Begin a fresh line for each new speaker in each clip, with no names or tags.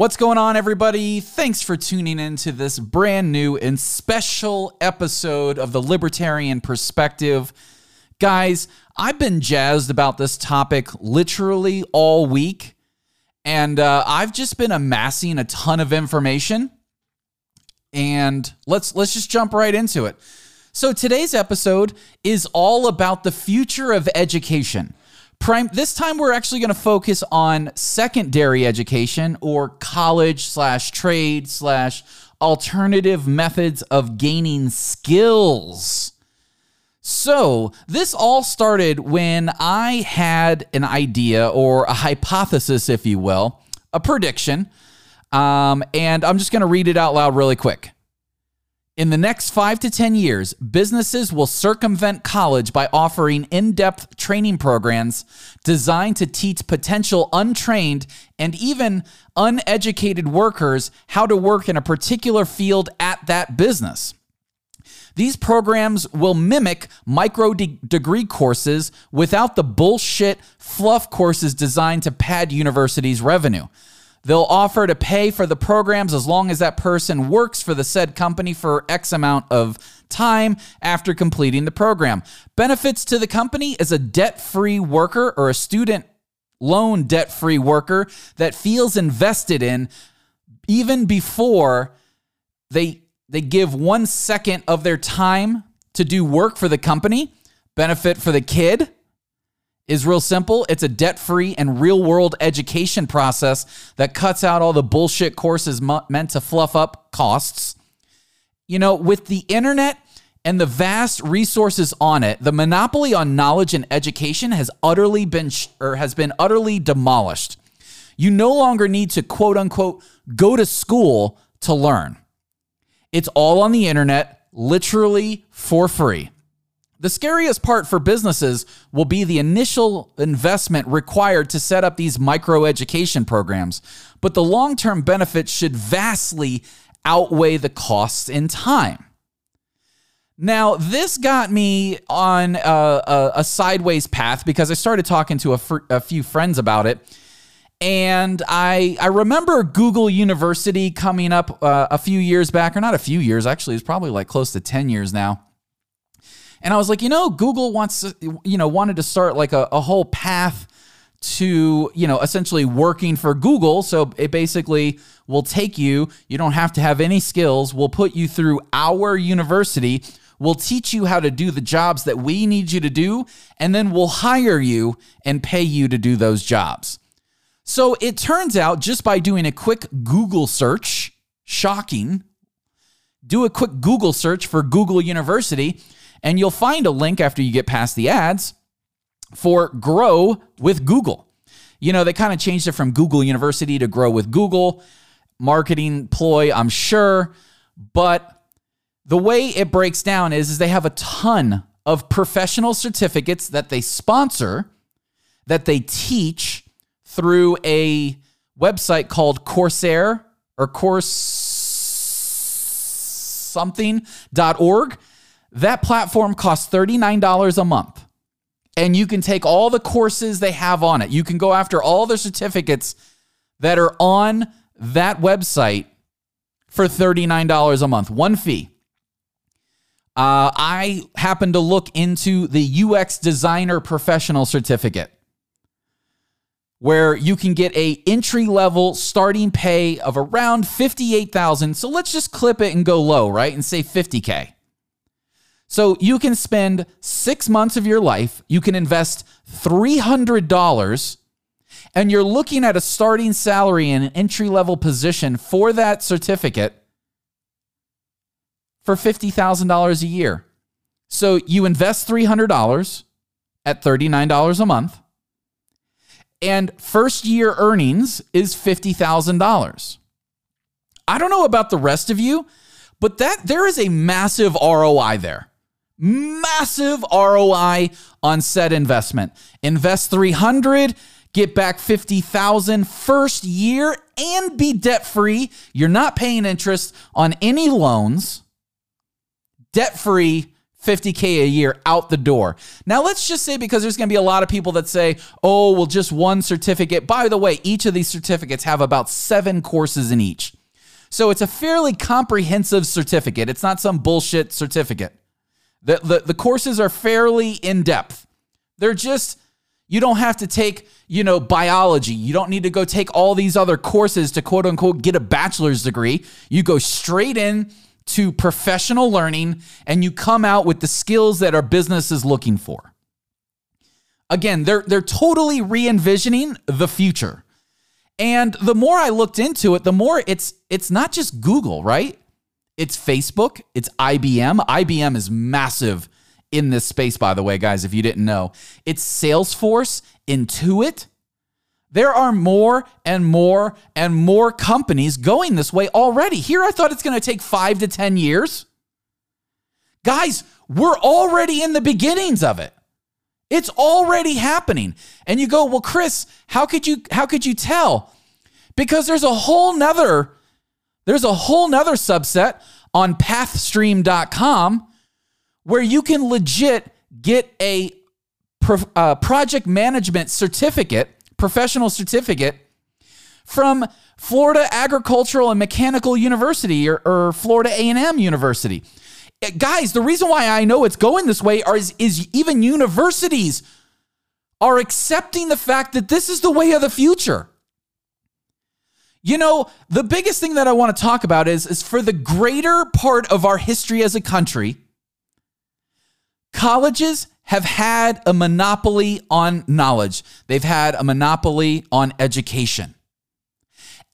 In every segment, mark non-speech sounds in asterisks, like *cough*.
What's going on, everybody? Thanks for tuning in to this brand new and special episode of the Libertarian Perspective. Guys, I've been jazzed about this topic literally all week, and uh, I've just been amassing a ton of information. And let's let's just jump right into it. So today's episode is all about the future of education. Prime, this time we're actually going to focus on secondary education or college slash trade slash alternative methods of gaining skills. So, this all started when I had an idea or a hypothesis, if you will, a prediction. Um, and I'm just going to read it out loud really quick. In the next five to 10 years, businesses will circumvent college by offering in depth training programs designed to teach potential untrained and even uneducated workers how to work in a particular field at that business. These programs will mimic micro de- degree courses without the bullshit fluff courses designed to pad universities' revenue. They'll offer to pay for the programs as long as that person works for the said company for X amount of time after completing the program. Benefits to the company is a debt free worker or a student loan debt free worker that feels invested in even before they they give 1 second of their time to do work for the company. Benefit for the kid is real simple. It's a debt free and real world education process that cuts out all the bullshit courses meant to fluff up costs. You know, with the internet and the vast resources on it, the monopoly on knowledge and education has utterly been sh- or has been utterly demolished. You no longer need to quote unquote go to school to learn. It's all on the internet, literally for free. The scariest part for businesses will be the initial investment required to set up these micro education programs, but the long term benefits should vastly outweigh the costs in time. Now, this got me on a, a, a sideways path because I started talking to a, fr- a few friends about it. And I, I remember Google University coming up uh, a few years back, or not a few years, actually, it's probably like close to 10 years now and I was like, you know, Google wants, to, you know, wanted to start like a, a whole path to, you know, essentially working for Google. So it basically will take you, you don't have to have any skills. We'll put you through our university. We'll teach you how to do the jobs that we need you to do. And then we'll hire you and pay you to do those jobs. So it turns out just by doing a quick Google search, shocking, do a quick Google search for Google University and you'll find a link after you get past the ads for Grow with Google. You know, they kind of changed it from Google University to Grow with Google. Marketing ploy, I'm sure. But the way it breaks down is, is they have a ton of professional certificates that they sponsor, that they teach through a website called Coursera or course something.org. That platform costs $39 a month. And you can take all the courses they have on it. You can go after all the certificates that are on that website for $39 a month, one fee. Uh, I happen to look into the UX Designer Professional Certificate, where you can get a entry level starting pay of around 58,000. So let's just clip it and go low, right? And say 50K. So you can spend six months of your life, you can invest $300, and you're looking at a starting salary in an entry level position for that certificate for $50,000 a year. So you invest $300 at $39 a month, and first year earnings is $50,000. I don't know about the rest of you, but that there is a massive ROI there massive ROI on said investment. Invest 300, get back 50,000 first year and be debt free. You're not paying interest on any loans. Debt free 50K a year out the door. Now, let's just say because there's going to be a lot of people that say, oh, well, just one certificate. By the way, each of these certificates have about seven courses in each. So it's a fairly comprehensive certificate. It's not some bullshit certificate. The, the, the courses are fairly in depth. They're just, you don't have to take, you know, biology. You don't need to go take all these other courses to quote unquote get a bachelor's degree. You go straight in to professional learning and you come out with the skills that our business is looking for. Again, they're they're totally re-envisioning the future. And the more I looked into it, the more it's it's not just Google, right? It's Facebook, it's IBM. IBM is massive in this space by the way, guys, if you didn't know. It's Salesforce, Intuit, there are more and more and more companies going this way already. Here, I thought it's going to take five to 10 years. Guys, we're already in the beginnings of it. It's already happening. And you go, well, Chris, how could you how could you tell? Because there's a whole nother, there's a whole nother subset on pathstream.com where you can legit get a uh, project management certificate professional certificate from Florida Agricultural and Mechanical University or, or Florida A&M University. Eh, guys, the reason why I know it's going this way are, is, is even universities are accepting the fact that this is the way of the future. You know, the biggest thing that I want to talk about is, is for the greater part of our history as a country, colleges have had a monopoly on knowledge, they've had a monopoly on education.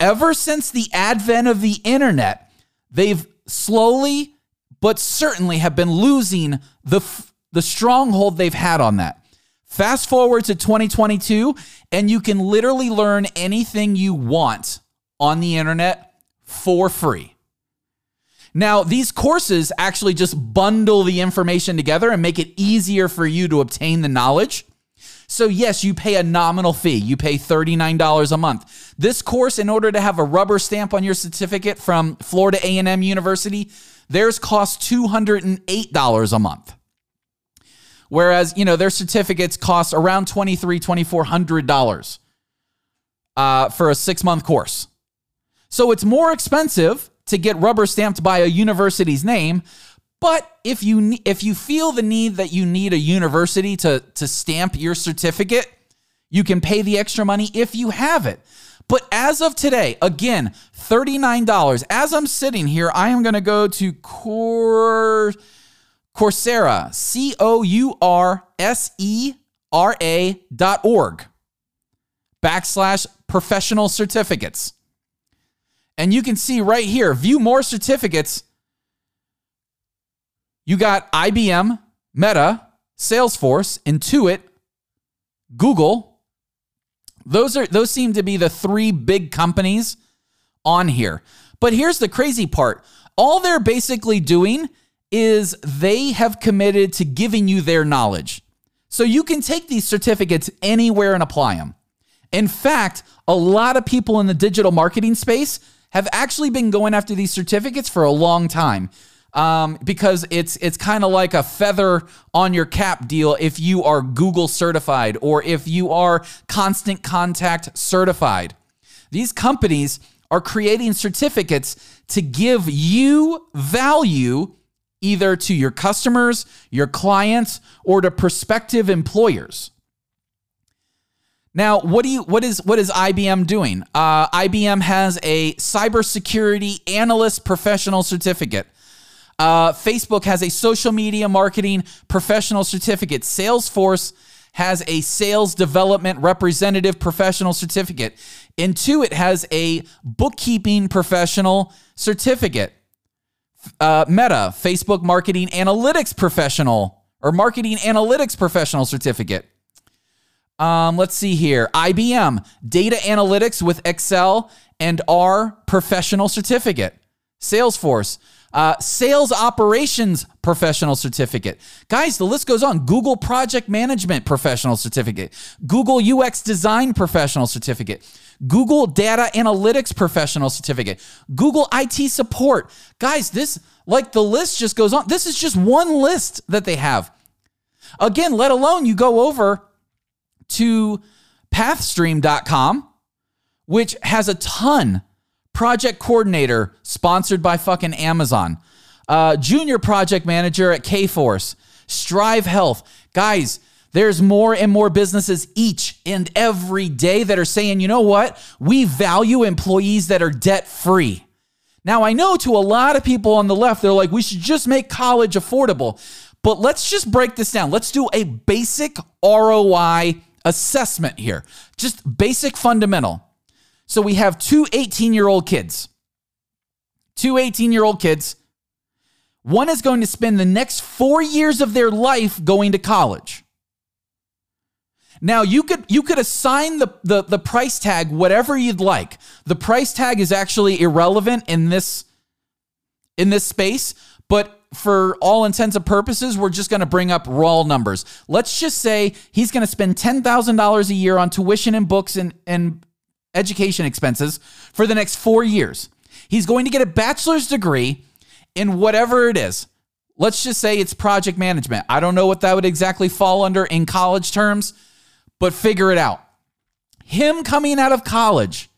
Ever since the advent of the internet, they've slowly but certainly have been losing the, the stronghold they've had on that. Fast forward to 2022, and you can literally learn anything you want on the internet for free. Now, these courses actually just bundle the information together and make it easier for you to obtain the knowledge. So yes, you pay a nominal fee. You pay $39 a month. This course in order to have a rubber stamp on your certificate from Florida A&M University, theirs costs $208 a month. Whereas, you know, their certificates cost around $23, $2400 uh, for a 6-month course. So it's more expensive to get rubber stamped by a university's name. But if you if you feel the need that you need a university to to stamp your certificate, you can pay the extra money if you have it. But as of today, again, $39. As I'm sitting here, I am going to go to Cor Coursera, C O U R S E R A dot org backslash professional certificates. And you can see right here, view more certificates. You got IBM, Meta, Salesforce, Intuit, Google. Those are those seem to be the three big companies on here. But here's the crazy part. All they're basically doing is they have committed to giving you their knowledge. So you can take these certificates anywhere and apply them. In fact, a lot of people in the digital marketing space have actually been going after these certificates for a long time. Um, because it's it's kind of like a feather on your cap deal if you are Google certified or if you are Constant Contact certified. These companies are creating certificates to give you value either to your customers, your clients, or to prospective employers. Now, what do you what is what is IBM doing? Uh, IBM has a cybersecurity analyst professional certificate. Uh, Facebook has a social media marketing professional certificate. Salesforce has a sales development representative professional certificate. Intuit has a bookkeeping professional certificate. Uh, Meta, Facebook marketing analytics professional or marketing analytics professional certificate. Um, let's see here. IBM, data analytics with Excel and R professional certificate. Salesforce, uh, sales operations professional certificate. Guys, the list goes on. Google project management professional certificate, Google UX design professional certificate, Google data analytics professional certificate, Google IT support. Guys, this, like the list just goes on. This is just one list that they have. Again, let alone you go over to pathstream.com, which has a ton project coordinator sponsored by fucking Amazon, uh, junior project manager at Kforce, Strive Health. Guys, there's more and more businesses each and every day that are saying, you know what? We value employees that are debt free. Now, I know to a lot of people on the left, they're like, we should just make college affordable. But let's just break this down. Let's do a basic ROI assessment here, just basic fundamental. So we have two 18 year old kids. Two 18 year old kids. One is going to spend the next four years of their life going to college. Now you could you could assign the, the the price tag whatever you'd like. The price tag is actually irrelevant in this in this space, but for all intents and purposes, we're just going to bring up raw numbers. Let's just say he's going to spend $10,000 a year on tuition and books and, and education expenses for the next four years. He's going to get a bachelor's degree in whatever it is. Let's just say it's project management. I don't know what that would exactly fall under in college terms, but figure it out. Him coming out of college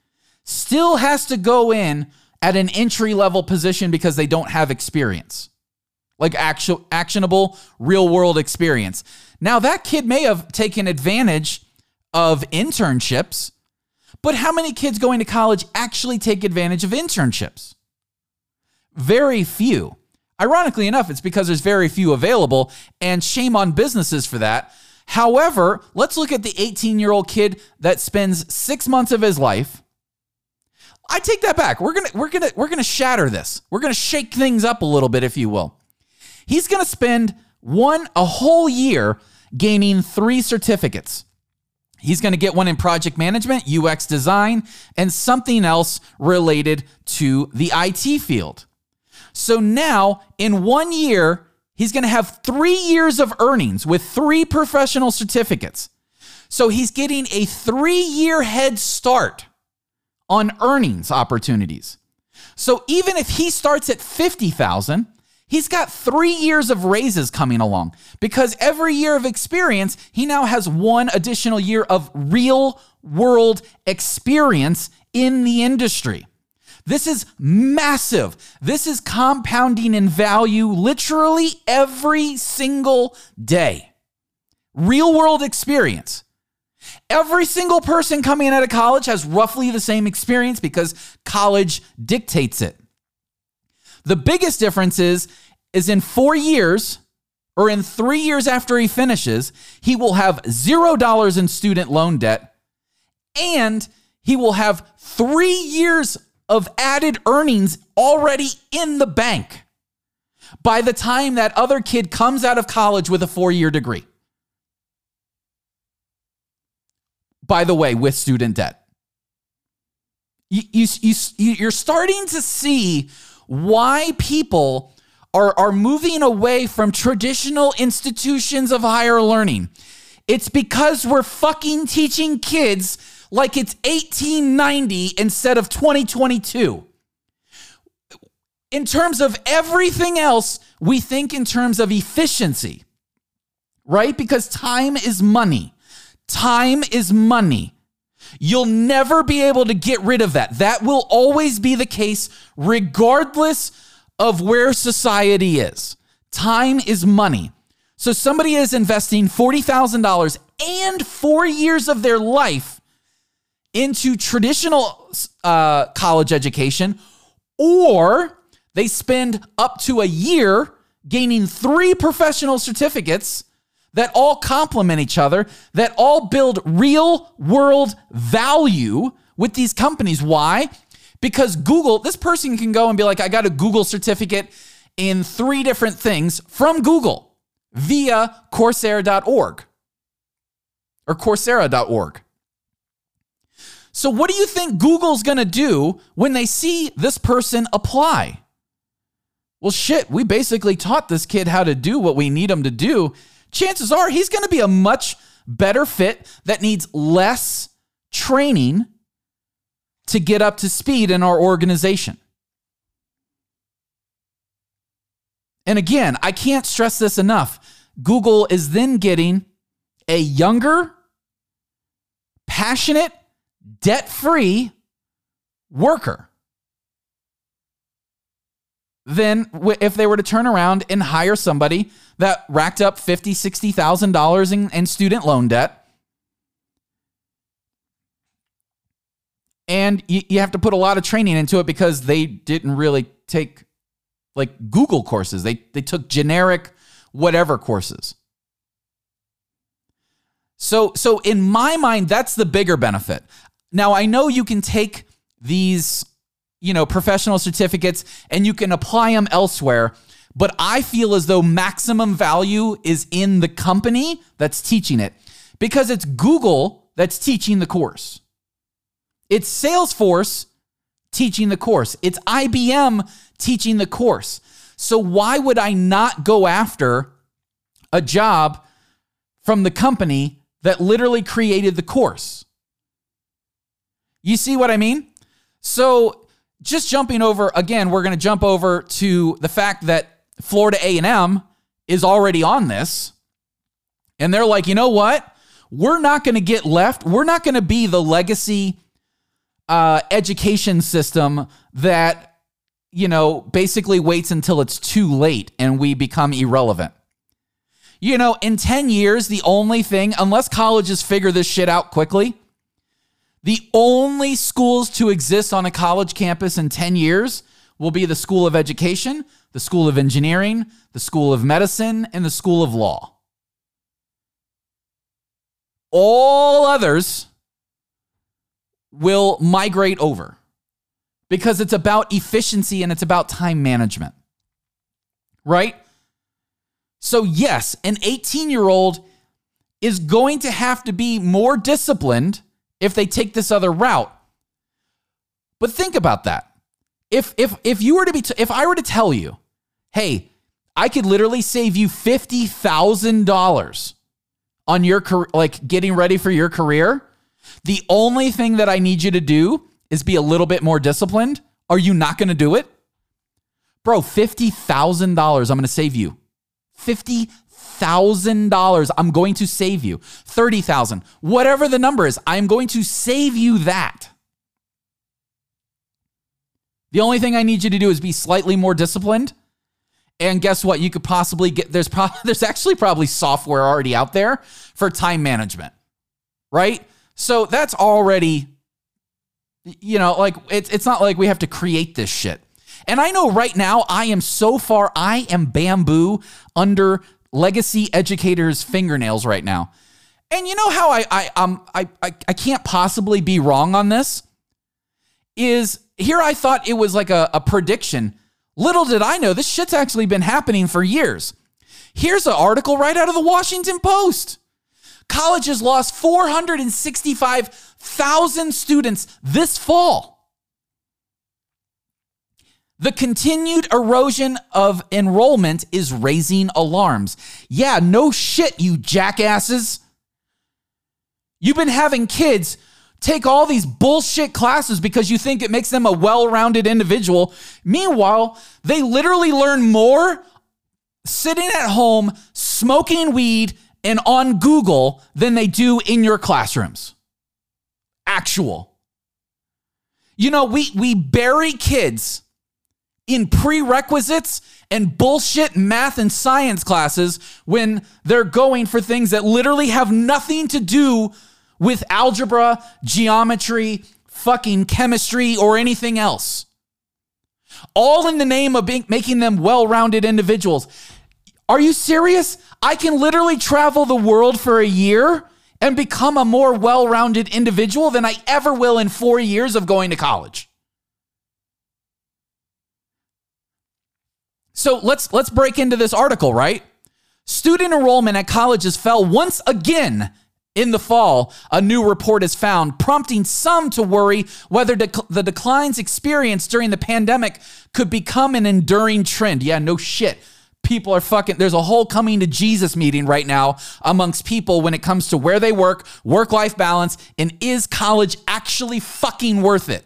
still has to go in at an entry level position because they don't have experience, like actual actionable real world experience. Now, that kid may have taken advantage of internships but how many kids going to college actually take advantage of internships? Very few. Ironically enough, it's because there's very few available, and shame on businesses for that. However, let's look at the 18 year old kid that spends six months of his life. I take that back. We're gonna we're gonna we're gonna shatter this. We're gonna shake things up a little bit, if you will. He's gonna spend one a whole year gaining three certificates. He's going to get one in project management, UX design, and something else related to the IT field. So now, in one year, he's going to have three years of earnings with three professional certificates. So he's getting a three year head start on earnings opportunities. So even if he starts at 50,000, He's got three years of raises coming along because every year of experience, he now has one additional year of real world experience in the industry. This is massive. This is compounding in value literally every single day. Real world experience. Every single person coming out of college has roughly the same experience because college dictates it. The biggest difference is, is in four years or in three years after he finishes, he will have zero dollars in student loan debt and he will have three years of added earnings already in the bank by the time that other kid comes out of college with a four year degree. By the way, with student debt. You, you, you, you're starting to see why people are, are moving away from traditional institutions of higher learning. It's because we're fucking teaching kids like it's 1890 instead of 2022. In terms of everything else, we think in terms of efficiency, right? Because time is money. Time is money. You'll never be able to get rid of that. That will always be the case, regardless of where society is. Time is money. So somebody is investing $40,000 and four years of their life into traditional uh, college education, or they spend up to a year gaining three professional certificates that all complement each other, that all build real world value with these companies. Why? Because Google, this person can go and be like, I got a Google certificate in three different things from Google via Coursera.org or Coursera.org. So, what do you think Google's gonna do when they see this person apply? well, shit, we basically taught this kid how to do what we need him to do. Chances are he's going to be a much better fit that needs less training to get up to speed in our organization. And again, I can't stress this enough. Google is then getting a younger, passionate, debt free worker than if they were to turn around and hire somebody that racked up $50,000, $60,000 in, in student loan debt. And you, you have to put a lot of training into it because they didn't really take like Google courses. They they took generic whatever courses. So so in my mind that's the bigger benefit. Now I know you can take these you know professional certificates and you can apply them elsewhere, but I feel as though maximum value is in the company that's teaching it because it's Google that's teaching the course. It's Salesforce teaching the course. It's IBM teaching the course. So why would I not go after a job from the company that literally created the course? You see what I mean? So just jumping over again, we're going to jump over to the fact that Florida A&M is already on this. And they're like, "You know what? We're not going to get left. We're not going to be the legacy uh, education system that you know basically waits until it's too late and we become irrelevant. You know, in 10 years, the only thing, unless colleges figure this shit out quickly, the only schools to exist on a college campus in 10 years will be the School of Education, the School of Engineering, the School of Medicine, and the School of Law. All others will migrate over because it's about efficiency and it's about time management. Right? So, yes, an 18 year old is going to have to be more disciplined if they take this other route. But think about that. If if if you were to be t- if I were to tell you, "Hey, I could literally save you $50,000 on your like getting ready for your career, the only thing that I need you to do is be a little bit more disciplined. Are you not going to do it? Bro, $50,000 I'm going to save you. $50,000 I'm going to save you. 30,000. Whatever the number is, I'm going to save you that. The only thing I need you to do is be slightly more disciplined. And guess what? You could possibly get there's *laughs* there's actually probably software already out there for time management. Right? So that's already, you know, like it's it's not like we have to create this shit. And I know right now I am so far, I am bamboo under legacy educators' fingernails right now. And you know how I I um I I, I can't possibly be wrong on this? Is here I thought it was like a, a prediction. Little did I know this shit's actually been happening for years. Here's an article right out of the Washington Post. Colleges lost 465,000 students this fall. The continued erosion of enrollment is raising alarms. Yeah, no shit, you jackasses. You've been having kids take all these bullshit classes because you think it makes them a well rounded individual. Meanwhile, they literally learn more sitting at home, smoking weed, and on Google than they do in your classrooms. Actual. You know, we we bury kids in prerequisites and bullshit math and science classes when they're going for things that literally have nothing to do with algebra, geometry, fucking chemistry, or anything else. All in the name of being, making them well rounded individuals. Are you serious? I can literally travel the world for a year and become a more well rounded individual than I ever will in four years of going to college. So let's let's break into this article, right? Student enrollment at colleges fell once again In the fall, a new report is found, prompting some to worry whether dec- the declines experienced during the pandemic could become an enduring trend. Yeah, no shit. People are fucking, there's a whole coming to Jesus meeting right now amongst people when it comes to where they work, work life balance, and is college actually fucking worth it?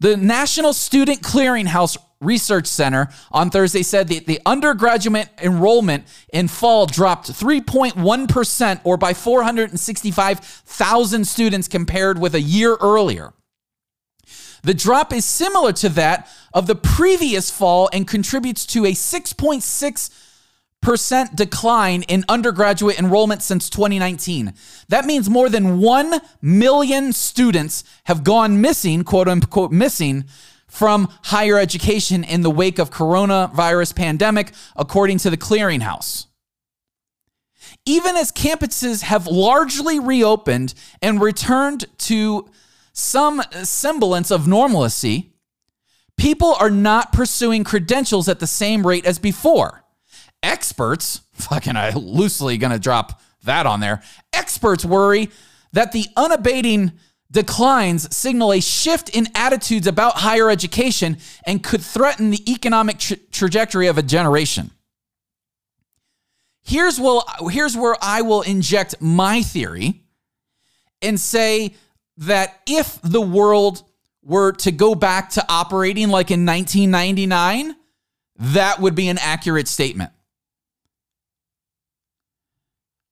The National Student Clearinghouse Research Center on Thursday said that the undergraduate enrollment in fall dropped 3.1% or by 465,000 students compared with a year earlier. The drop is similar to that of the previous fall and contributes to a 6.6% decline in undergraduate enrollment since 2019. That means more than 1 million students have gone missing, quote unquote, missing from higher education in the wake of coronavirus pandemic, according to the clearinghouse. Even as campuses have largely reopened and returned to some semblance of normalcy, people are not pursuing credentials at the same rate as before. Experts, fucking I loosely gonna drop that on there. Experts worry that the unabating declines signal a shift in attitudes about higher education and could threaten the economic tra- trajectory of a generation. Here's, well, here's where I will inject my theory and say that if the world were to go back to operating like in 1999, that would be an accurate statement.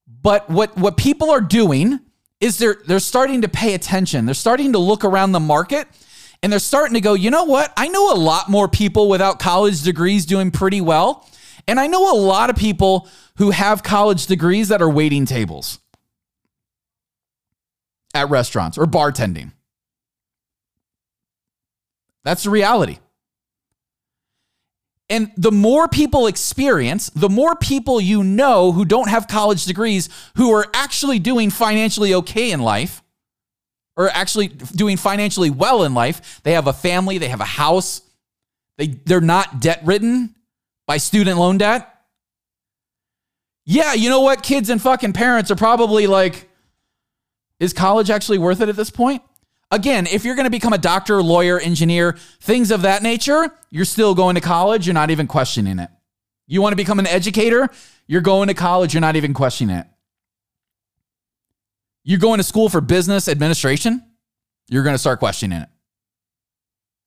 But what, what people are doing is they're, they're starting to pay attention. They're starting to look around the market and they're starting to go, you know what? I know a lot more people without college degrees doing pretty well. And I know a lot of people who have college degrees that are waiting tables at restaurants or bartending. That's the reality. And the more people experience, the more people you know who don't have college degrees who are actually doing financially okay in life or actually doing financially well in life. They have a family, they have a house, they, they're not debt ridden by student loan debt. Yeah, you know what? Kids and fucking parents are probably like, is college actually worth it at this point? Again, if you're going to become a doctor, lawyer, engineer, things of that nature, you're still going to college. You're not even questioning it. You want to become an educator? You're going to college. You're not even questioning it. You're going to school for business administration? You're going to start questioning it.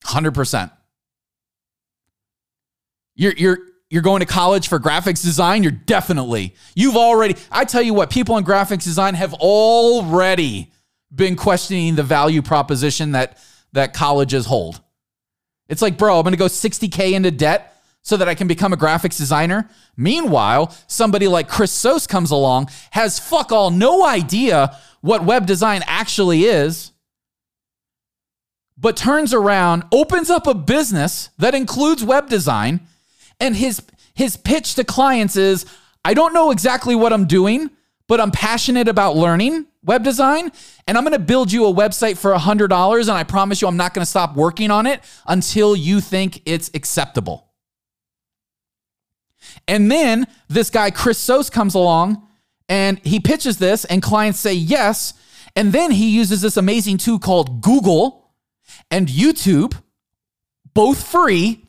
100%. You're, you're, you're going to college for graphics design, you're definitely, you've already, I tell you what, people in graphics design have already been questioning the value proposition that, that colleges hold. It's like, bro, I'm going to go 60K into debt so that I can become a graphics designer. Meanwhile, somebody like Chris Sos comes along, has fuck all no idea what web design actually is, but turns around, opens up a business that includes web design and his his pitch to clients is I don't know exactly what I'm doing, but I'm passionate about learning web design and I'm going to build you a website for $100 and I promise you I'm not going to stop working on it until you think it's acceptable. And then this guy Chris Sos comes along and he pitches this and clients say yes and then he uses this amazing tool called Google and YouTube both free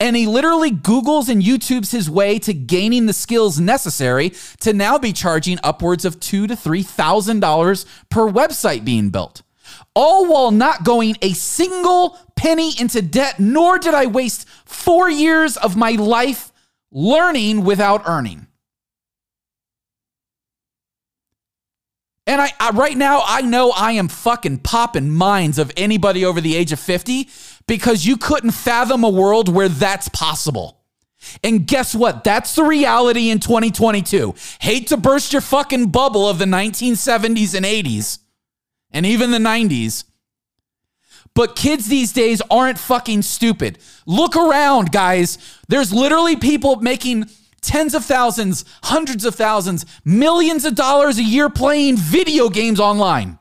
and he literally Googles and YouTubes his way to gaining the skills necessary to now be charging upwards of two to three thousand dollars per website being built. All while not going a single penny into debt, nor did I waste four years of my life learning without earning. And I, I, right now I know I am fucking popping minds of anybody over the age of 50 because you couldn't fathom a world where that's possible. And guess what? That's the reality in 2022. Hate to burst your fucking bubble of the 1970s and 80s and even the 90s. But kids these days aren't fucking stupid. Look around, guys. There's literally people making tens of thousands, hundreds of thousands, millions of dollars a year playing video games online.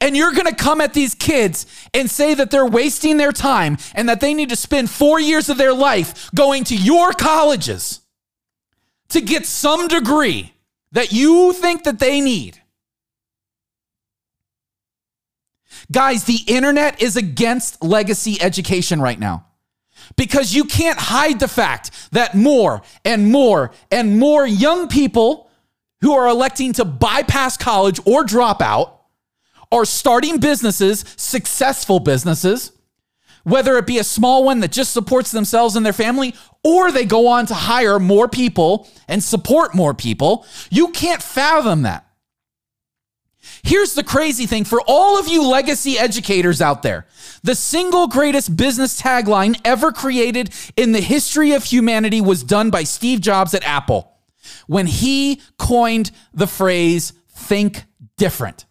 And you're going to come at these kids and say that they're wasting their time and that they need to spend four years of their life going to your colleges to get some degree that you think that they need. Guys, the internet is against legacy education right now because you can't hide the fact that more and more and more young people who are electing to bypass college or drop out are starting businesses, successful businesses, whether it be a small one that just supports themselves and their family, or they go on to hire more people and support more people. You can't fathom that. Here's the crazy thing for all of you legacy educators out there the single greatest business tagline ever created in the history of humanity was done by Steve Jobs at Apple when he coined the phrase think different.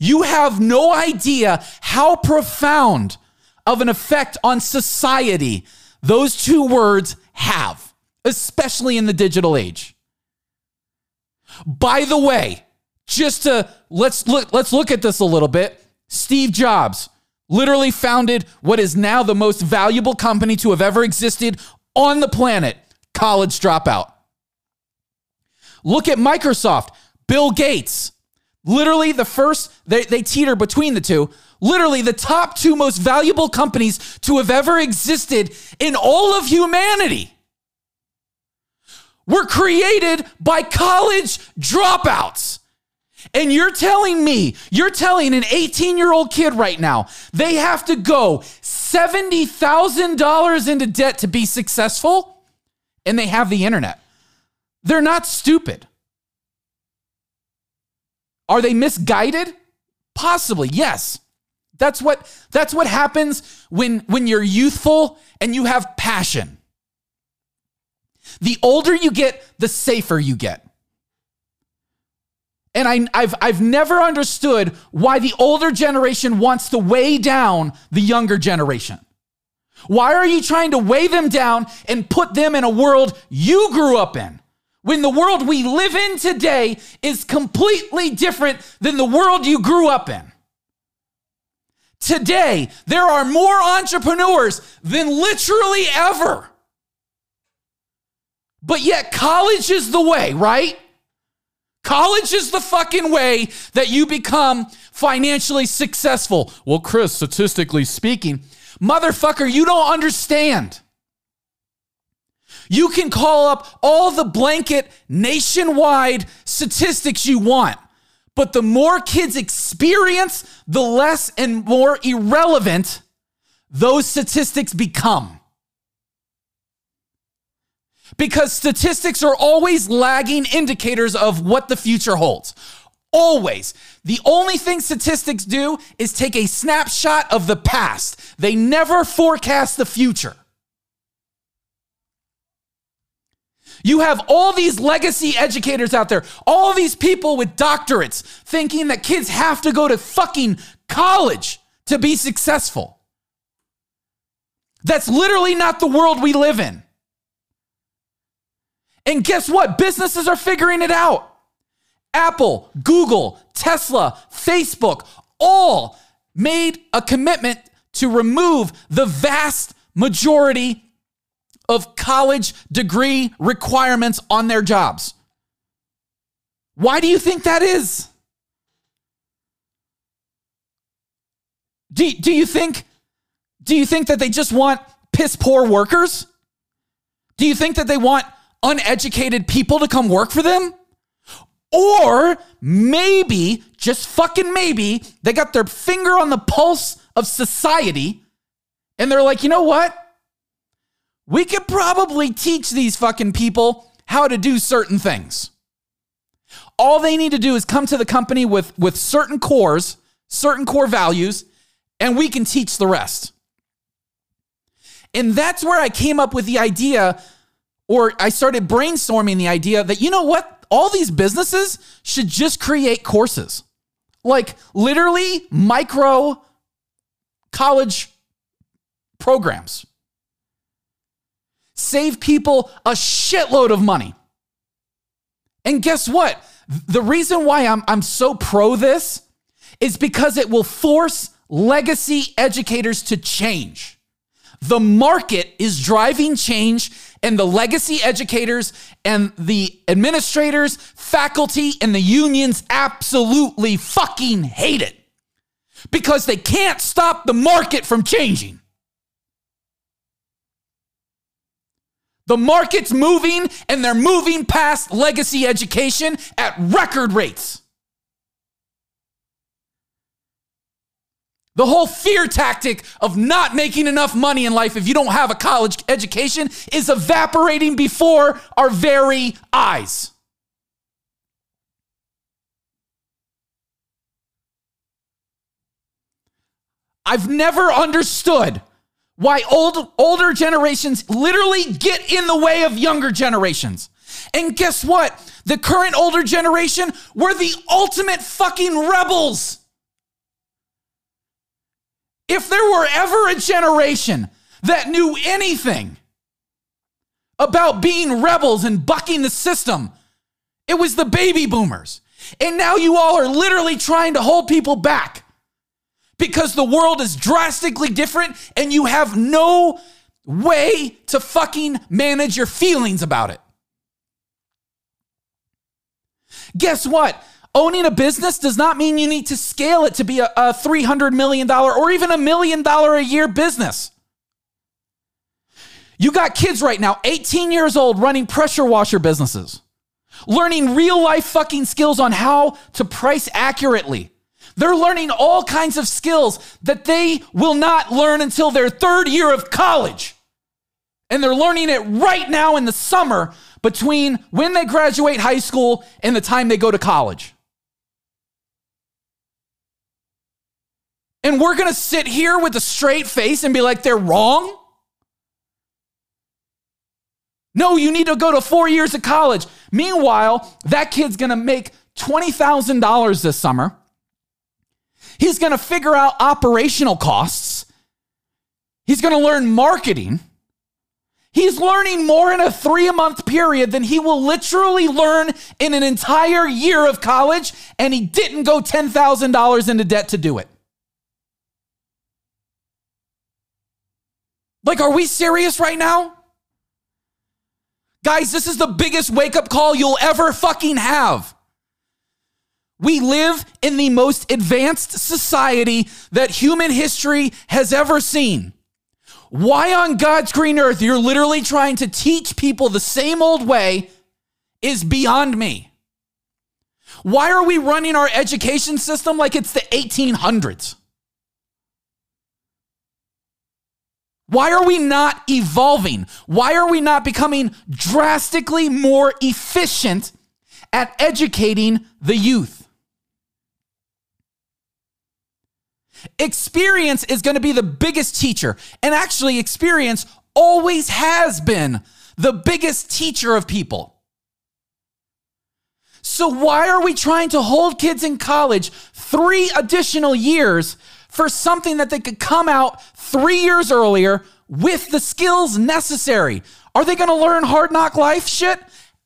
You have no idea how profound of an effect on society those two words have, especially in the digital age. By the way, just to let's look let's look at this a little bit. Steve Jobs literally founded what is now the most valuable company to have ever existed on the planet, College Dropout. Look at Microsoft, Bill Gates. Literally the first they, they teeter between the two. Literally the top two most valuable companies to have ever existed in all of humanity were created by college dropouts. And you're telling me, you're telling an 18 year old kid right now, they have to go $70,000 into debt to be successful, and they have the internet. They're not stupid. Are they misguided? Possibly, yes. That's what that's what happens when when you're youthful and you have passion. The older you get, the safer you get. And I, have I've never understood why the older generation wants to weigh down the younger generation. Why are you trying to weigh them down and put them in a world you grew up in? When the world we live in today is completely different than the world you grew up in. Today, there are more entrepreneurs than literally ever. But yet, college is the way, right? College is the fucking way that you become financially successful. Well, Chris, statistically speaking, motherfucker, you don't understand. You can call up all the blanket nationwide statistics you want, but the more kids experience, the less and more irrelevant those statistics become because statistics are always lagging indicators of what the future holds. Always. The only thing statistics do is take a snapshot of the past, they never forecast the future. You have all these legacy educators out there, all these people with doctorates thinking that kids have to go to fucking college to be successful. That's literally not the world we live in. And guess what? Businesses are figuring it out. Apple, Google, Tesla, Facebook all made a commitment to remove the vast majority of college degree requirements on their jobs. Why do you think that is? Do, do you think do you think that they just want piss poor workers? Do you think that they want uneducated people to come work for them? Or maybe, just fucking maybe, they got their finger on the pulse of society and they're like, you know what? We could probably teach these fucking people how to do certain things. All they need to do is come to the company with, with certain cores, certain core values, and we can teach the rest. And that's where I came up with the idea or I started brainstorming the idea that, you know what? All these businesses should just create courses. Like literally micro college programs. Save people a shitload of money. And guess what? The reason why I'm, I'm so pro this is because it will force legacy educators to change. The market is driving change, and the legacy educators and the administrators, faculty, and the unions absolutely fucking hate it because they can't stop the market from changing. The market's moving and they're moving past legacy education at record rates. The whole fear tactic of not making enough money in life if you don't have a college education is evaporating before our very eyes. I've never understood why old older generations literally get in the way of younger generations. And guess what? The current older generation were the ultimate fucking rebels. If there were ever a generation that knew anything about being rebels and bucking the system, it was the baby boomers. And now you all are literally trying to hold people back because the world is drastically different and you have no way to fucking manage your feelings about it. Guess what? Owning a business does not mean you need to scale it to be a, a $300 million or even a million dollar a year business. You got kids right now, 18 years old, running pressure washer businesses, learning real life fucking skills on how to price accurately they're learning all kinds of skills that they will not learn until their third year of college. And they're learning it right now in the summer between when they graduate high school and the time they go to college. And we're going to sit here with a straight face and be like, they're wrong? No, you need to go to four years of college. Meanwhile, that kid's going to make $20,000 this summer. He's going to figure out operational costs. He's going to learn marketing. He's learning more in a three month period than he will literally learn in an entire year of college, and he didn't go $10,000 into debt to do it. Like, are we serious right now? Guys, this is the biggest wake up call you'll ever fucking have. We live in the most advanced society that human history has ever seen. Why on God's green earth you're literally trying to teach people the same old way is beyond me. Why are we running our education system like it's the 1800s? Why are we not evolving? Why are we not becoming drastically more efficient at educating the youth? Experience is going to be the biggest teacher. And actually, experience always has been the biggest teacher of people. So, why are we trying to hold kids in college three additional years for something that they could come out three years earlier with the skills necessary? Are they going to learn hard knock life shit?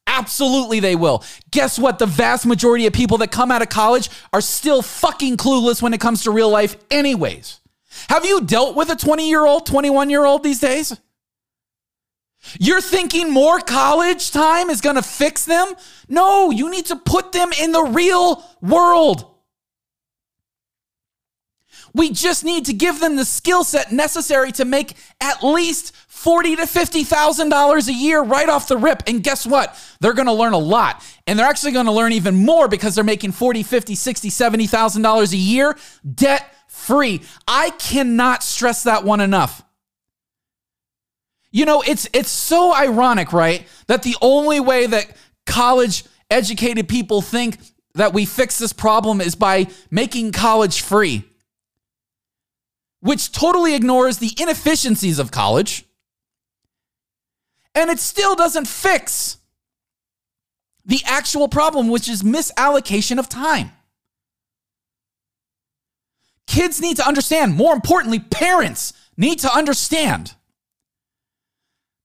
Absolutely, they will. Guess what? The vast majority of people that come out of college are still fucking clueless when it comes to real life, anyways. Have you dealt with a 20 year old, 21 year old these days? You're thinking more college time is going to fix them? No, you need to put them in the real world. We just need to give them the skill set necessary to make at least forty to fifty thousand dollars a year right off the rip. And guess what? They're to learn a lot, and they're actually to learn even more because they're making forty, fifty, sixty, seventy thousand dollars a year debt free. I cannot stress that one enough. You know, it's it's so ironic, right? That the only way that college educated people think that we fix this problem is by making college free, which totally ignores the inefficiencies of college and it still doesn't fix the actual problem, which is misallocation of time. Kids need to understand, more importantly, parents need to understand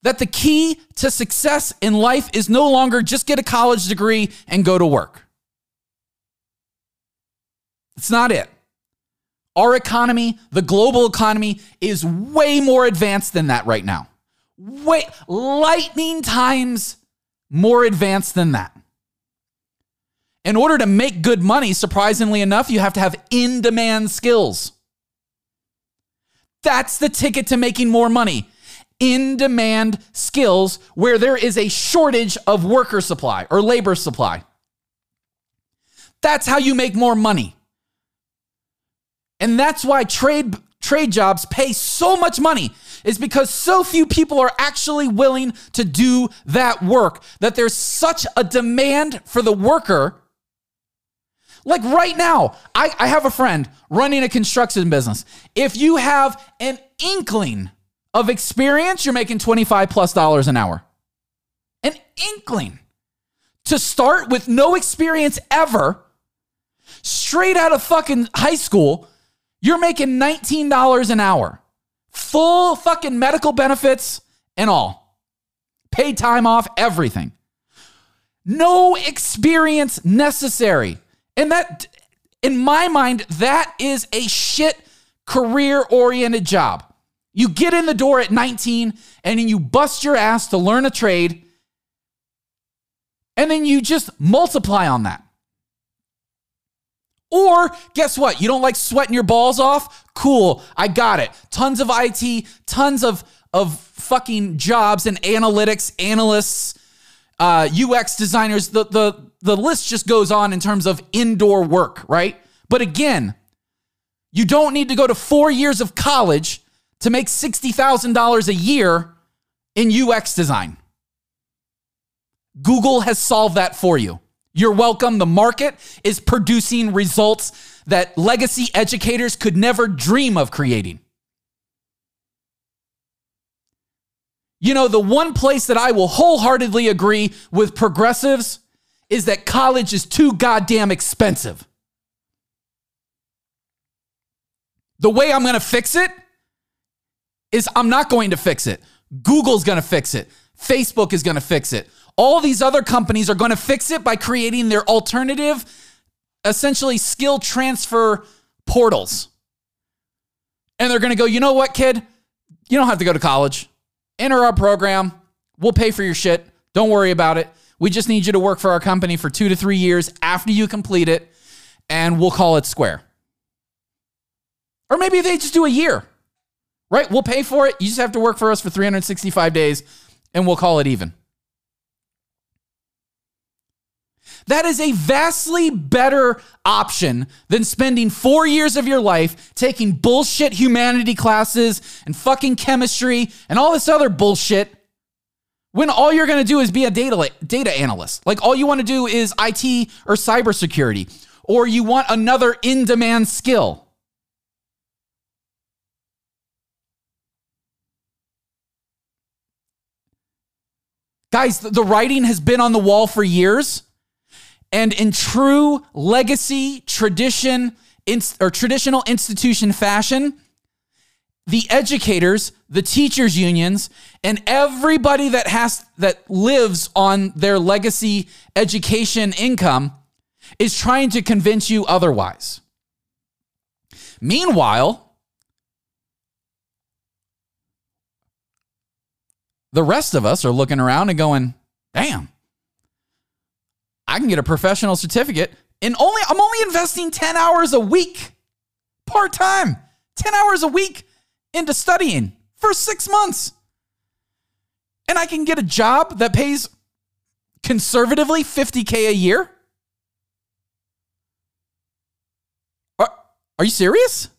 that the key to success in life is no longer just get a college degree and go to work. It's not it. Our economy, the global economy, is way more advanced than that right now. Way lightning times more advanced than that. In order to make good money, surprisingly enough, you have to have in demand skills. That's the ticket to making more money. In demand skills where there is a shortage of worker supply or labor supply. That's how you make more money. And that's why trade trade jobs pay so much money is because so few people are actually willing to do that work that there's such a demand for the worker like right now, I, I have a friend running a construction business. If you have an inkling of experience, you're making 25 plus dollars an hour. An inkling to start with no experience ever, straight out of fucking high school, you're making $19 an hour. Full fucking medical benefits and all. Paid time off, everything. No experience necessary. And that, in my mind, that is a shit career oriented job. You get in the door at 19 and then you bust your ass to learn a trade. And then you just multiply on that. Or guess what? You don't like sweating your balls off? Cool, I got it. Tons of IT, tons of, of fucking jobs and analytics, analysts, uh, UX designers. The, the, the list just goes on in terms of indoor work, right? But again, you don't need to go to four years of college to make $60,000 a year in UX design. Google has solved that for you. You're welcome. The market is producing results that legacy educators could never dream of creating. You know, the one place that I will wholeheartedly agree with progressives is that college is too goddamn expensive. The way I'm going to fix it is I'm not going to fix it. Google's going to fix it. Facebook is going to fix it. All these other companies are going to fix it by creating their alternative, essentially skill transfer portals. And they're going to go, you know what, kid? You don't have to go to college. Enter our program. We'll pay for your shit. Don't worry about it. We just need you to work for our company for two to three years after you complete it, and we'll call it square. Or maybe they just do a year, right? We'll pay for it. You just have to work for us for 365 days, and we'll call it even. That is a vastly better option than spending four years of your life taking bullshit humanity classes and fucking chemistry and all this other bullshit when all you're going to do is be a data data analyst. Like all you want to do is IT or cybersecurity, or you want another in-demand skill. Guys, the writing has been on the wall for years. And in true legacy tradition or traditional institution fashion, the educators, the teachers unions, and everybody that has that lives on their legacy education income is trying to convince you otherwise. Meanwhile, the rest of us are looking around and going, "Damn. I can get a professional certificate and only I'm only investing 10 hours a week part-time. 10 hours a week into studying for six months. And I can get a job that pays conservatively 50K a year? Are, are you serious?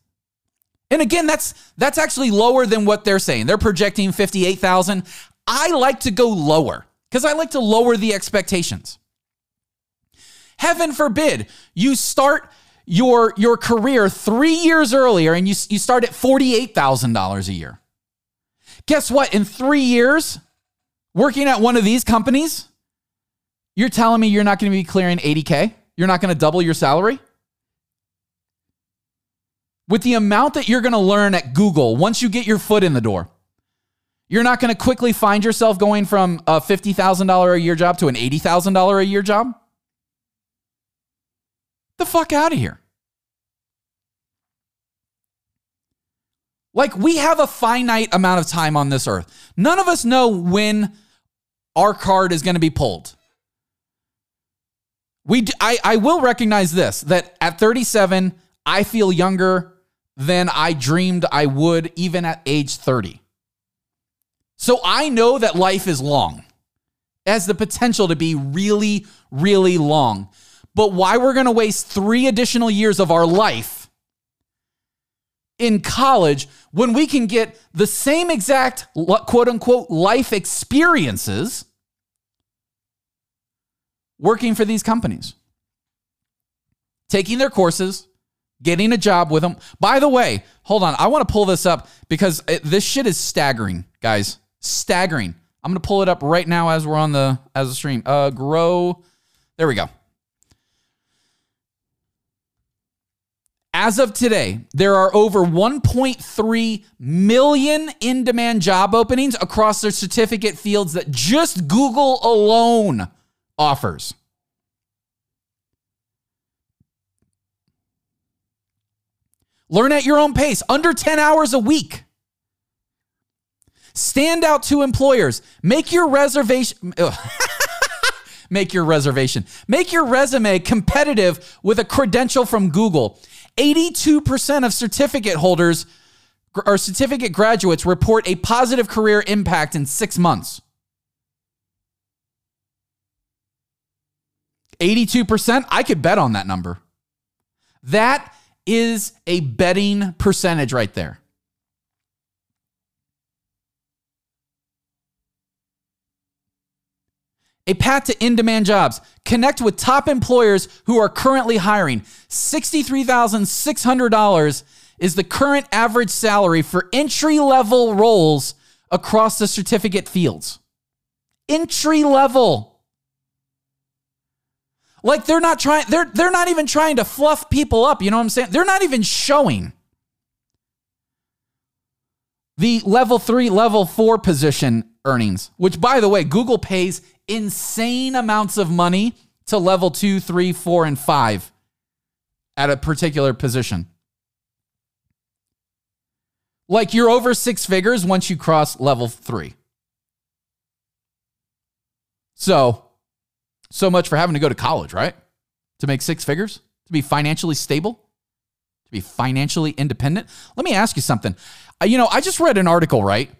And again, that's that's actually lower than what they're saying. They're projecting 58,000. I like to go lower because I like to lower the expectations. Heaven forbid you start your your career three years earlier and you, you start at $48,000 a year. Guess what? In three years, working at one of these companies, you're telling me you're not going to be clearing 80K? You're not going to double your salary? With the amount that you're going to learn at Google once you get your foot in the door, you're not going to quickly find yourself going from a $50,000 a year job to an $80,000 a year job? The fuck out of here. Like we have a finite amount of time on this earth. None of us know when our card is going to be pulled. We d- I, I will recognize this that at 37, I feel younger than I dreamed I would even at age 30. So I know that life is long. It has the potential to be really, really long. But why we're going to waste three additional years of our life in college when we can get the same exact quote unquote life experiences working for these companies, taking their courses, getting a job with them. By the way, hold on. I want to pull this up because it, this shit is staggering, guys. Staggering. I'm going to pull it up right now as we're on the as a stream. Uh grow. There we go. As of today, there are over 1.3 million in demand job openings across their certificate fields that just Google alone offers. Learn at your own pace, under 10 hours a week. Stand out to employers. Make your reservation. *laughs* Make your reservation. Make your resume competitive with a credential from Google. 82% of certificate holders or certificate graduates report a positive career impact in six months. 82%, I could bet on that number. That is a betting percentage right there. A path to in demand jobs. Connect with top employers who are currently hiring. $63,600 is the current average salary for entry level roles across the certificate fields. Entry level. Like they're not trying they're they're not even trying to fluff people up, you know what I'm saying? They're not even showing the level 3, level 4 position earnings, which by the way, Google pays insane amounts of money to level two, three, four, and five at a particular position. Like you're over six figures once you cross level three. So, so much for having to go to college, right? To make six figures, to be financially stable, to be financially independent. Let me ask you something. Uh, you know, I just read an article, right?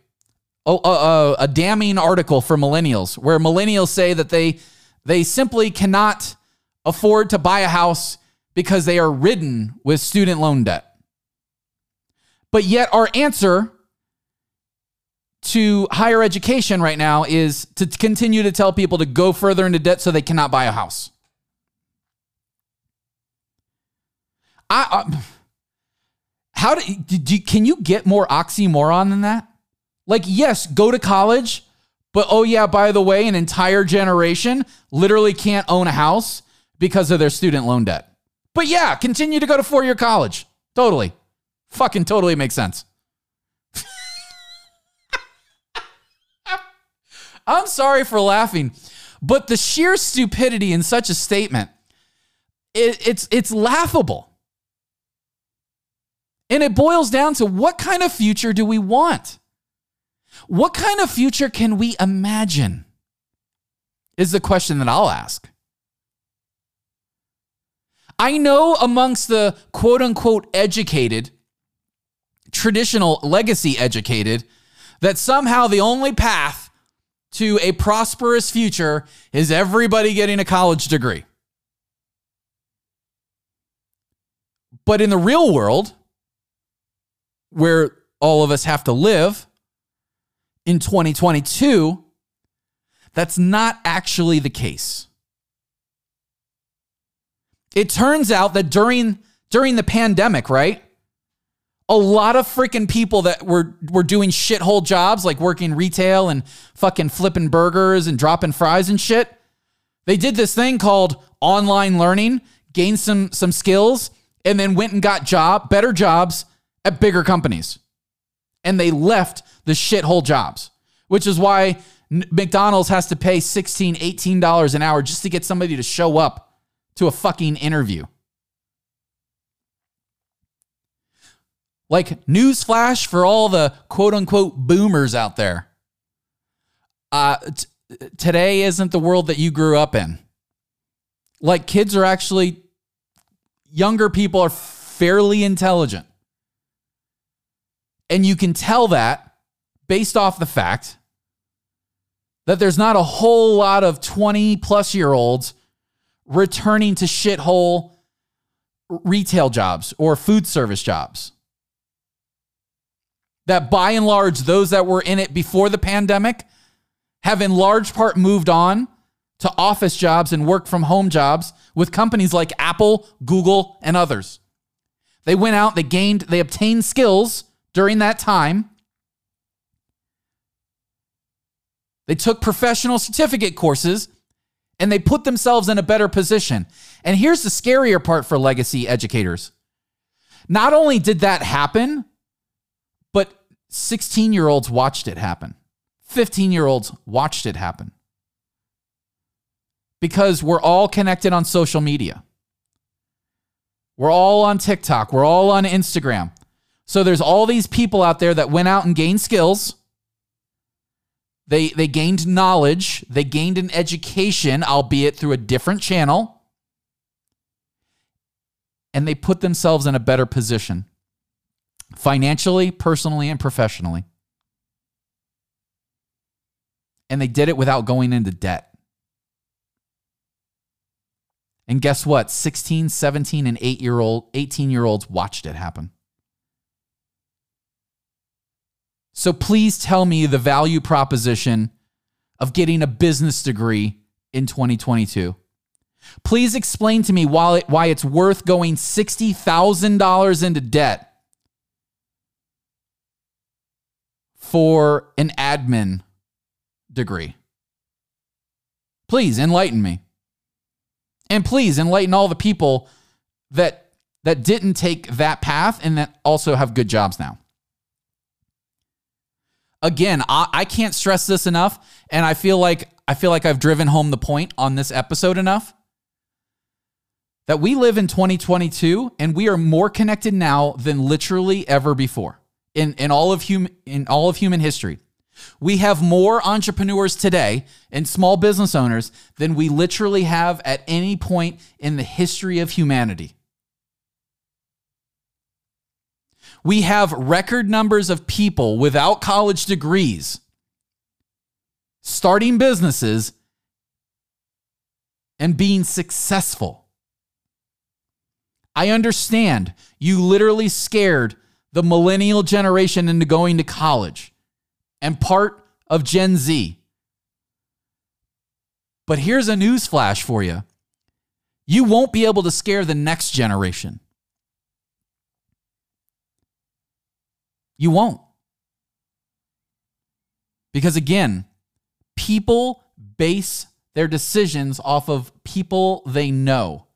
A, a, a damning article for millennials where millennials say that they they simply cannot afford to buy a house because they are ridden with student loan debt. But yet our answer to higher education right now is to continue to tell people to go further into debt so they cannot buy a house. I, uh, how do, do can you get more oxymoron than that? Like, yes, go to college, but oh, yeah, by the way, an entire generation literally can't own a house because of their student loan debt. But yeah, continue to go to four year college. Totally. Fucking totally makes sense. *laughs* I'm sorry for laughing, but the sheer stupidity in such a statement, it, it's, it's laughable. And it boils down to what kind of future do we want? What kind of future can we imagine? Is the question that I'll ask. I know amongst the quote unquote educated, traditional legacy educated, that somehow the only path to a prosperous future is everybody getting a college degree. But in the real world, where all of us have to live, in 2022, that's not actually the case. It turns out that during during the pandemic, right? A lot of freaking people that were were doing shithole jobs like working retail and fucking flipping burgers and dropping fries and shit. They did this thing called online learning, gained some some skills, and then went and got job better jobs at bigger companies. And they left the shithole jobs, which is why McDonald's has to pay $16, $18 an hour just to get somebody to show up to a fucking interview. Like, newsflash for all the quote unquote boomers out there. Uh, t- today isn't the world that you grew up in. Like, kids are actually, younger people are fairly intelligent. And you can tell that based off the fact that there's not a whole lot of 20 plus year olds returning to shithole retail jobs or food service jobs. That by and large, those that were in it before the pandemic have in large part moved on to office jobs and work from home jobs with companies like Apple, Google, and others. They went out, they gained, they obtained skills during that time. They took professional certificate courses and they put themselves in a better position. And here's the scarier part for legacy educators. Not only did that happen, but 16 year olds watched it happen. 15 year olds watched it happen. Because we're all connected on social media. We're all on TikTok. We're all on Instagram. So there's all these people out there that went out and gained skills. They, they gained knowledge. They gained an education, albeit through a different channel. And they put themselves in a better position financially, personally, and professionally. And they did it without going into debt. And guess what? 16, 17, and 8 year old, 18 year olds watched it happen. So please tell me the value proposition of getting a business degree in 2022. Please explain to me why, why it's worth going $60,000 into debt for an admin degree. Please enlighten me. And please enlighten all the people that that didn't take that path and that also have good jobs now. Again, I, I can't stress this enough, and I feel like I feel like I've driven home the point on this episode enough that we live in 2022 and we are more connected now than literally ever before in, in all of human in all of human history. We have more entrepreneurs today and small business owners than we literally have at any point in the history of humanity. We have record numbers of people without college degrees starting businesses and being successful. I understand you literally scared the millennial generation into going to college and part of Gen Z. But here's a news flash for you you won't be able to scare the next generation. You won't. Because again, people base their decisions off of people they know.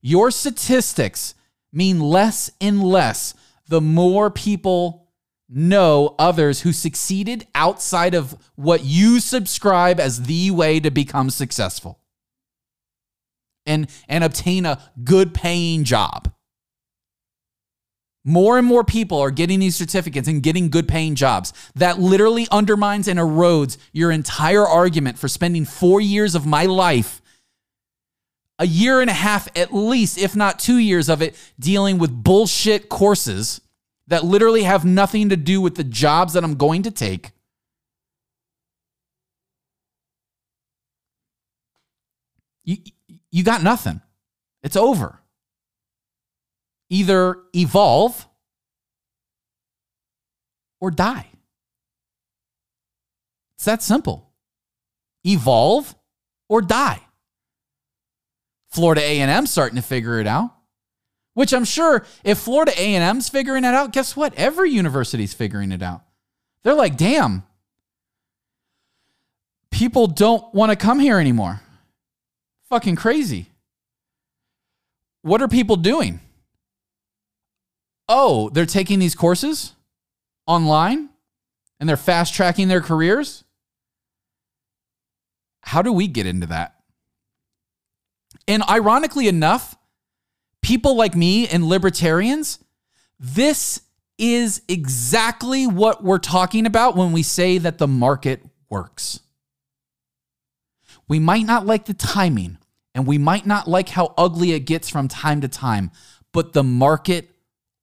Your statistics mean less and less the more people know others who succeeded outside of what you subscribe as the way to become successful and and obtain a good paying job more and more people are getting these certificates and getting good paying jobs. That literally undermines and erodes your entire argument for spending four years of my life, a year and a half at least, if not two years of it, dealing with bullshit courses that literally have nothing to do with the jobs that I'm going to take. You, you got nothing. It's over. Either evolve or die. It's that simple. Evolve or die. Florida A&M starting to figure it out. Which I'm sure if Florida A&M's figuring it out, guess what? Every university's figuring it out. They're like, "Damn. People don't want to come here anymore." Fucking crazy. What are people doing? Oh, they're taking these courses online and they're fast tracking their careers? How do we get into that? And ironically enough, people like me and libertarians, this is exactly what we're talking about when we say that the market works. We might not like the timing and we might not like how ugly it gets from time to time, but the market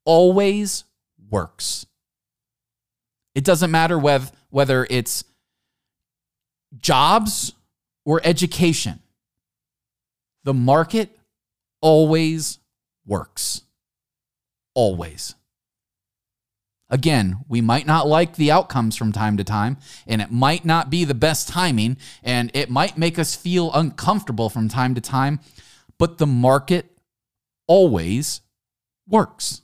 always works. It doesn't matter whether, whether it's jobs or education. The market always works. Always. Again, we might not like the outcomes from time to time, and it might not be the best timing, and it might make us feel uncomfortable from time to time, but the market always works.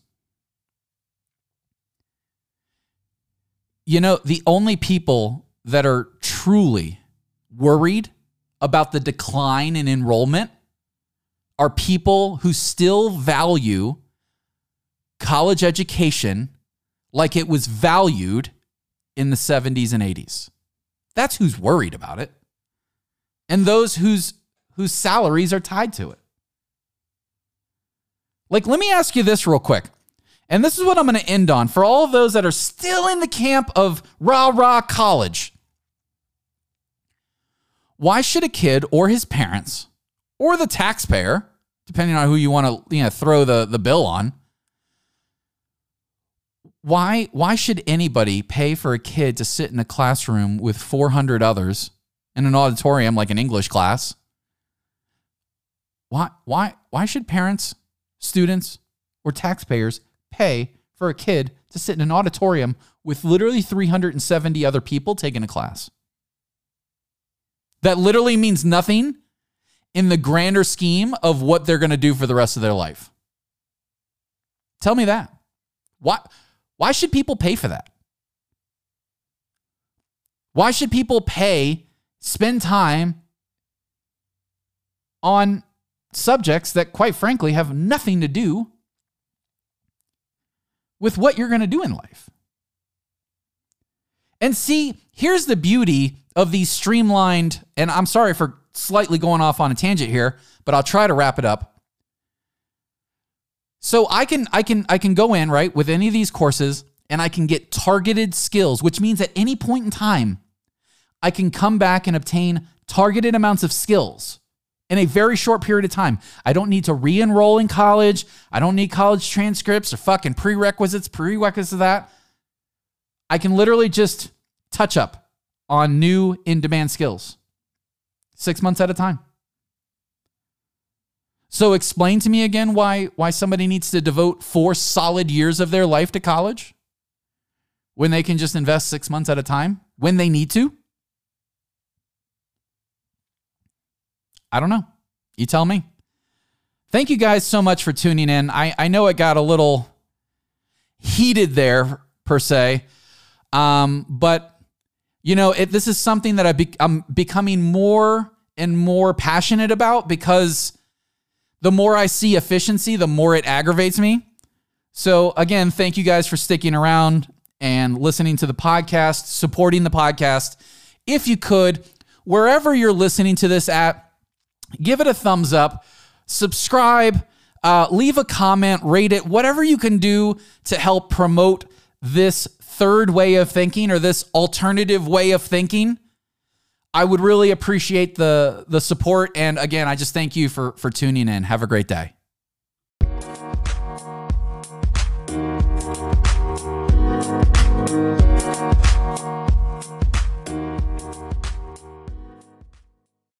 You know, the only people that are truly worried about the decline in enrollment are people who still value college education like it was valued in the 70s and 80s. That's who's worried about it. And those whose whose salaries are tied to it. Like let me ask you this real quick. And this is what I'm going to end on for all of those that are still in the camp of rah rah college. Why should a kid or his parents or the taxpayer, depending on who you want to you know, throw the, the bill on, why why should anybody pay for a kid to sit in a classroom with 400 others in an auditorium like an English class? Why why why should parents, students, or taxpayers pay for a kid to sit in an auditorium with literally 370 other people taking a class? That literally means nothing in the grander scheme of what they're going to do for the rest of their life. Tell me that. Why why should people pay for that? Why should people pay, spend time on subjects that, quite frankly, have nothing to do with what you're going to do in life? And see, here's the beauty of these streamlined, and I'm sorry for slightly going off on a tangent here, but I'll try to wrap it up. So I can I can I can go in, right, with any of these courses and I can get targeted skills, which means at any point in time I can come back and obtain targeted amounts of skills in a very short period of time. I don't need to re-enroll in college. I don't need college transcripts or fucking prerequisites, prerequisites of that. I can literally just touch up on new in-demand skills. 6 months at a time. So explain to me again why why somebody needs to devote 4 solid years of their life to college when they can just invest 6 months at a time when they need to? I don't know. You tell me. Thank you guys so much for tuning in. I, I know it got a little heated there, per se. Um, but, you know, it, this is something that I be, I'm becoming more and more passionate about because the more I see efficiency, the more it aggravates me. So, again, thank you guys for sticking around and listening to the podcast, supporting the podcast. If you could, wherever you're listening to this at, give it a thumbs up, subscribe, uh, leave a comment, rate it, whatever you can do to help promote this third way of thinking or this alternative way of thinking. I would really appreciate the the support. And again, I just thank you for for tuning in. Have a great day.